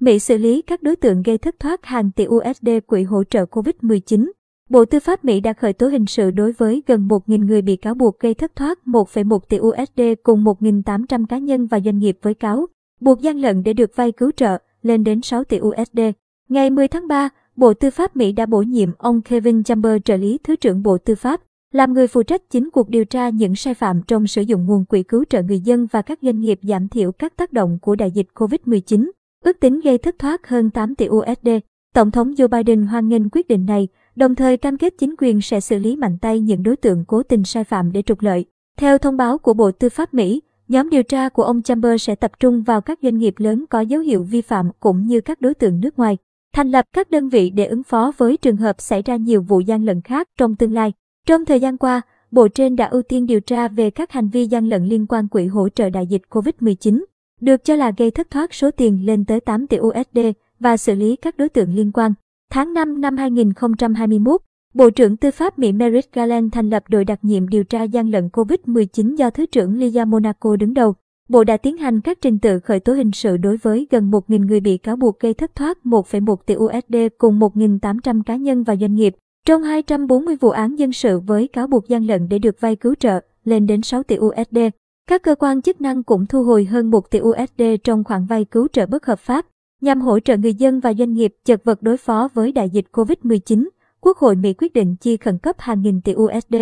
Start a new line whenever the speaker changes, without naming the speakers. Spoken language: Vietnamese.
Mỹ xử lý các đối tượng gây thất thoát hàng tỷ USD quỹ hỗ trợ COVID-19. Bộ Tư pháp Mỹ đã khởi tố hình sự đối với gần 1.000 người bị cáo buộc gây thất thoát 1,1 tỷ USD cùng 1.800 cá nhân và doanh nghiệp với cáo buộc gian lận để được vay cứu trợ lên đến 6 tỷ USD. Ngày 10 tháng 3, Bộ Tư pháp Mỹ đã bổ nhiệm ông Kevin chamber trợ lý Thứ trưởng Bộ Tư pháp, làm người phụ trách chính cuộc điều tra những sai phạm trong sử dụng nguồn quỹ cứu trợ người dân và các doanh nghiệp giảm thiểu các tác động của đại dịch COVID-19, ước tính gây thất thoát hơn 8 tỷ USD. Tổng thống Joe Biden hoan nghênh quyết định này, đồng thời cam kết chính quyền sẽ xử lý mạnh tay những đối tượng cố tình sai phạm để trục lợi. Theo thông báo của Bộ Tư pháp Mỹ, nhóm điều tra của ông Chambers sẽ tập trung vào các doanh nghiệp lớn có dấu hiệu vi phạm cũng như các đối tượng nước ngoài, thành lập các đơn vị để ứng phó với trường hợp xảy ra nhiều vụ gian lận khác trong tương lai. Trong thời gian qua, Bộ trên đã ưu tiên điều tra về các hành vi gian lận liên quan quỹ hỗ trợ đại dịch COVID-19, được cho là gây thất thoát số tiền lên tới 8 tỷ USD và xử lý các đối tượng liên quan. Tháng 5 năm 2021, Bộ trưởng Tư pháp Mỹ Merrick Garland thành lập đội đặc nhiệm điều tra gian lận COVID-19 do Thứ trưởng Lia Monaco đứng đầu. Bộ đã tiến hành các trình tự khởi tố hình sự đối với gần 1.000 người bị cáo buộc gây thất thoát 1,1 tỷ USD cùng 1.800 cá nhân và doanh nghiệp. Trong 240 vụ án dân sự với cáo buộc gian lận để được vay cứu trợ, lên đến 6 tỷ USD. Các cơ quan chức năng cũng thu hồi hơn 1 tỷ USD trong khoản vay cứu trợ bất hợp pháp, nhằm hỗ trợ người dân và doanh nghiệp chật vật đối phó với đại dịch COVID-19. Quốc hội Mỹ quyết định chi khẩn cấp hàng nghìn tỷ USD